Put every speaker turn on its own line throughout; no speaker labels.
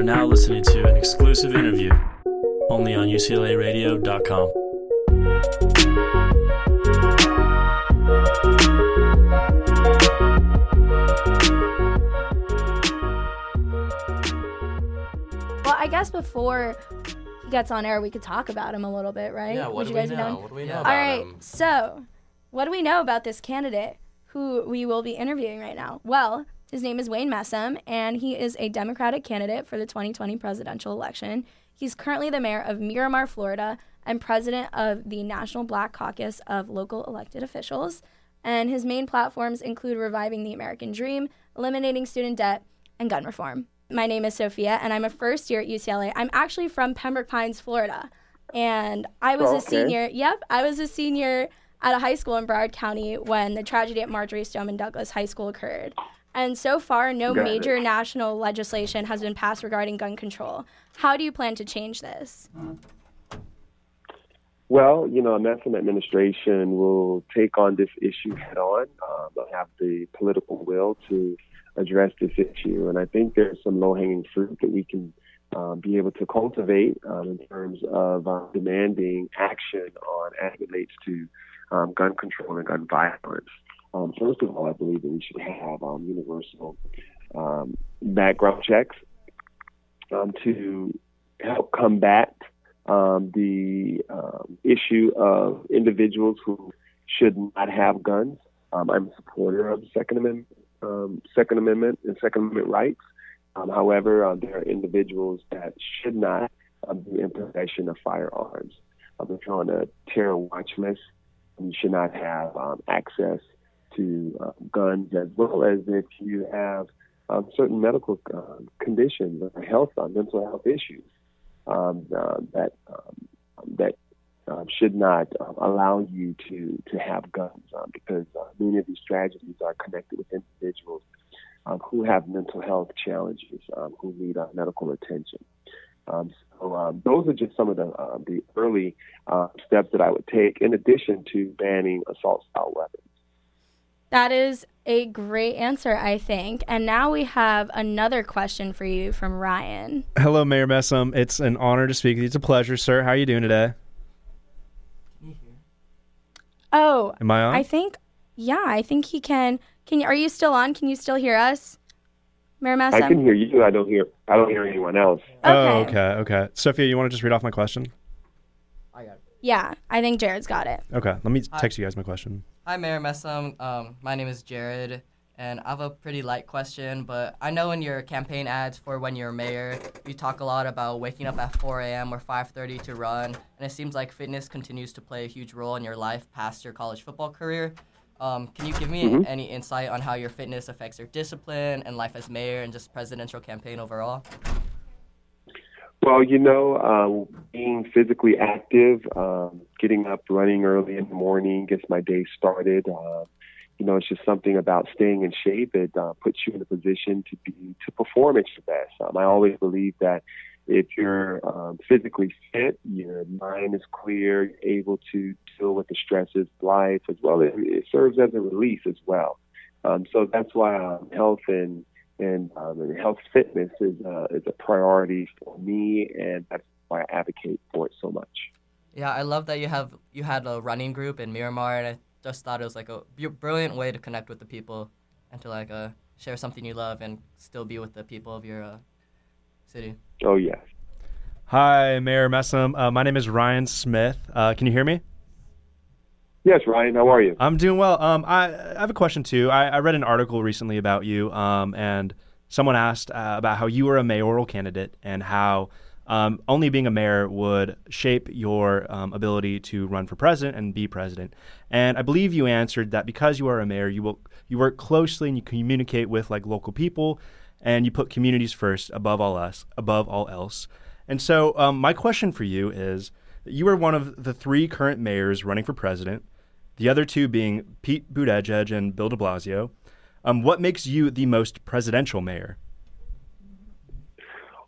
are now listening to an exclusive interview only on UCLARadio.com.
Well, I guess before he gets on air, we could talk about him a little bit, right?
Yeah, what
Would
do
you
we
guys be
know?
down?
What do we know
All
about
right,
him?
so what do we know about this candidate who we will be interviewing right now? Well, his name is Wayne Messam, and he is a Democratic candidate for the 2020 presidential election. He's currently the mayor of Miramar, Florida, and president of the National Black Caucus of Local Elected Officials. And his main platforms include reviving the American dream, eliminating student debt, and gun reform. My name is Sophia, and I'm a first year at UCLA. I'm actually from Pembroke Pines, Florida. And I was a senior. Yep, I was a senior at a high school in Broward County when the tragedy at Marjory Stoneman Douglas High School occurred. And so far, no
Got it.
major national legislation has been passed regarding gun control. How do you plan to change this?
Well, you know, a Messam administration will take on this issue head on. Um, they'll have the political will to address this issue. And I think there's some low hanging fruit that we can um, be able to cultivate um, in terms of uh, demanding action on as it relates to um, gun control and gun violence. Um, first of all, I believe that we should have um, universal um, background checks um, to help combat um, the um, issue of individuals who should not have guns. I'm a supporter of the Second Amendment, Second Amendment and Second Amendment rights. However, uh, there are individuals that should not be in possession of firearms. If you're on a terror watch list, you should not have access to um, guns, as well as if you have um, certain medical uh, conditions or health, uh, mental health issues um, uh, that um, that um, should not allow you to to have guns because uh, many of these tragedies are connected with individuals who have mental health challenges who need uh, medical attention. Um, so um, those are just some of the uh, the early uh, steps that I would take, in addition to banning assault style weapons.
That is a great answer, I think. And now we have another question for you from Ryan.
Hello, Mayor Messam. It's an honor to speak with you. It's a pleasure, sir. How are you doing today?
Oh,
Am I on?
I think, yeah, I think he can. Can you, are you still on? Can you still hear us, Mayor Messam.
I can hear you. I don't hear. I don't hear anyone else.
Oh,
Okay.
okay, okay. Sophia, you want to just read off my question?
I got it.
Yeah, I think Jared's got it.
Okay, let me text you guys my question.
Hi, Mayor Messam. Um, my name is Jared, and I have a pretty light question. But I know in your campaign ads for when you're mayor, you talk a lot about waking up at 4 a.m. or 5:30 to run, and it seems like fitness continues to play a huge role in your life past your college football career. Um, can you give me
Mhm.
any insight on how your fitness affects your discipline and life as mayor and just presidential campaign overall?
Well, you know, uh, being physically active, um, getting up, running early in the morning gets my day started. Uh, you know, it's just something about staying in shape. It uh, puts you in a position to be to perform at your best. Um, I always believe that if you're um, physically fit, your mind is clear, you're able to deal with the stresses of life as well. It, it serves as a release as well. Um, so that's why um, health and and, um, and health fitness is uh, is a priority for me, and that's why I advocate for it so much.
Yeah, I love that you have you had a running group in Miramar, and I just thought it was like a brilliant way to connect with the people and to like uh, share something you love and still be with the people of your uh, city.
Oh yes,
Hi, Mayor Messam. Uh, my name is Ryan Smith. Uh, can you hear me?
Yes, Ryan, how are you?
I'm doing well. Um, I, I have a question too. I, I read an article recently about you, um, and someone asked uh, about how you were a mayoral candidate and how um, only being a mayor would shape your um, ability to run for president and be president. And I believe you answered that because you are a mayor, you will you work closely and you communicate with like local people, and you put communities first above all else, above all else. And so, um, my question for you is: You are one of the three current mayors running for president the other two being Pete Buttigieg and Bill de Blasio. Um, what makes you the most presidential mayor?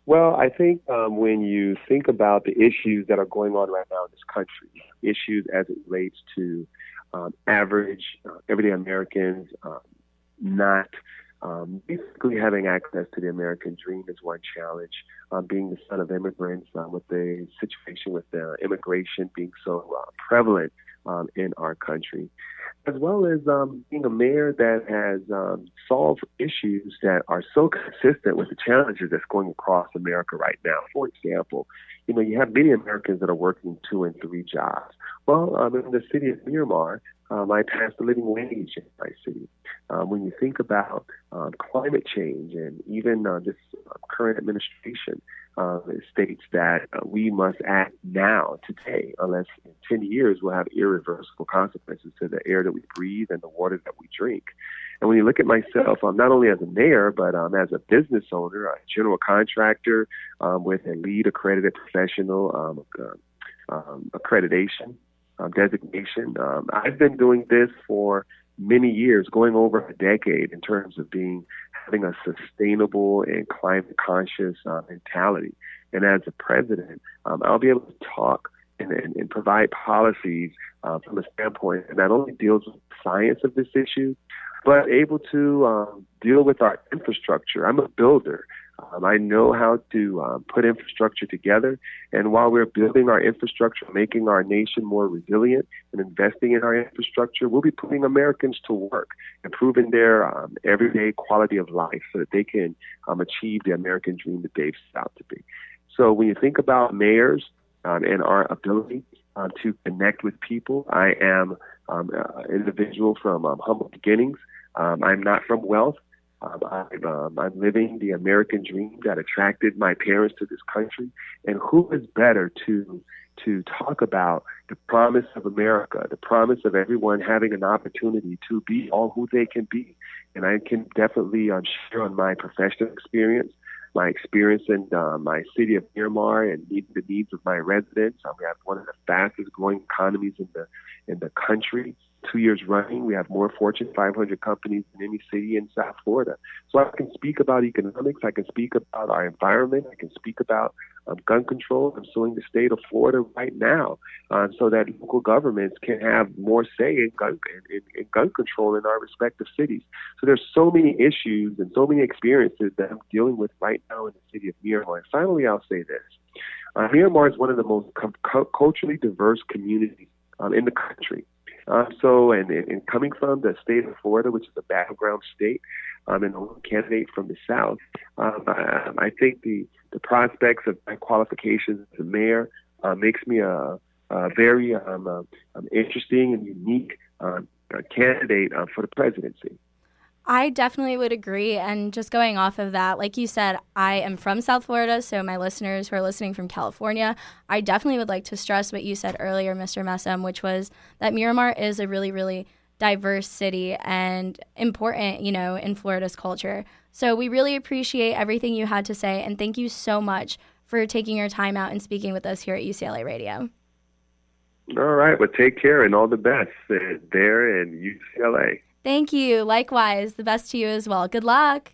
Well, I think um, when you think about the issues that are going on right now in this country, issues as it relates to um, average, uh, everyday Americans um, not Um, basically, having access to the American dream is one challenge. Um, being the son of immigrants, uh, with the situation with the immigration being so uh, prevalent um, in our country, as well as um, being a mayor that has um, solved issues that are so consistent with the challenges that's going across America right now. For example, you know, you have many Americans that are working two and three jobs. Well, um, in the city of Miramar, um, I passed the living wage in my city. Um, when you think about um, climate change and even uh, this uh, current administration uh, states that uh, we must act now, today, unless in 10 years we'll have irreversible consequences to the air that we breathe and the water that we drink. And when you look at myself, I'm not only as a mayor, but um, as a business owner, a general contractor um, with a LEED accredited professional um, uh, um, accreditation um, designation. Um, I've been doing this for many years, going over a decade, in terms of being having a sustainable and climate conscious uh, mentality. And as a president, um, I'll be able to talk and, and, and provide policies uh, from a standpoint that not only deals with science of this issue, but able to um, deal with our infrastructure. I'm a builder. Um, I know how to um, put infrastructure together. And while we're building our infrastructure, making our nation more resilient, and investing in our infrastructure, we'll be putting Americans to work, improving their um, everyday quality of life so that they can um, achieve the American dream that they've set out to be. So when you think about mayors um, and our ability uh, to connect with people, I am um, an individual from humble beginnings. Um, I'm not from wealth. Um, I'm, um, I'm living the American dream that attracted my parents to this country. And who is better to to talk about the promise of America, the promise of everyone having an opportunity to be all who they can be. And I can definitely um, share on my professional experience, my experience in uh, my city of Miramar and meeting the needs of my residents. Um, we have one of the fastest growing economies in the in the country two years running. We have more Fortune 500 companies than any city in South Florida. So I can speak about economics. I can speak about our environment. I can speak about um, gun control. I'm suing the state of Florida right now uh, so that local governments can have more say in gun, in, in gun control in our respective cities. So there's so many issues and so many experiences that I'm dealing with right now in the city of Miramar. And finally, I'll say this. Uh, Miramar is one of the most com- culturally diverse communities um, in the country. So, and, and, coming from the state of Florida, which is a battleground state, um, and a candidate from the South, um, I, I, think the, the prospects of my qualifications as a mayor uh, makes me a, a very um, uh, um, interesting and unique uh, candidate uh, for the presidency.
I definitely would agree. And just going off of that, like you said, I am from South Florida. So, my listeners who are listening from California, I definitely would like to stress what you said earlier, Mr. Messam, which was that Miramar is a really, really diverse city and important, you know, in Florida's culture. So, we really appreciate everything you had to say. And thank you so much for taking your time out and speaking with us here at UCLA Radio.
All right. Well, take care and all the best uh, there in UCLA.
Thank you. Likewise, the best to you as well. Good luck.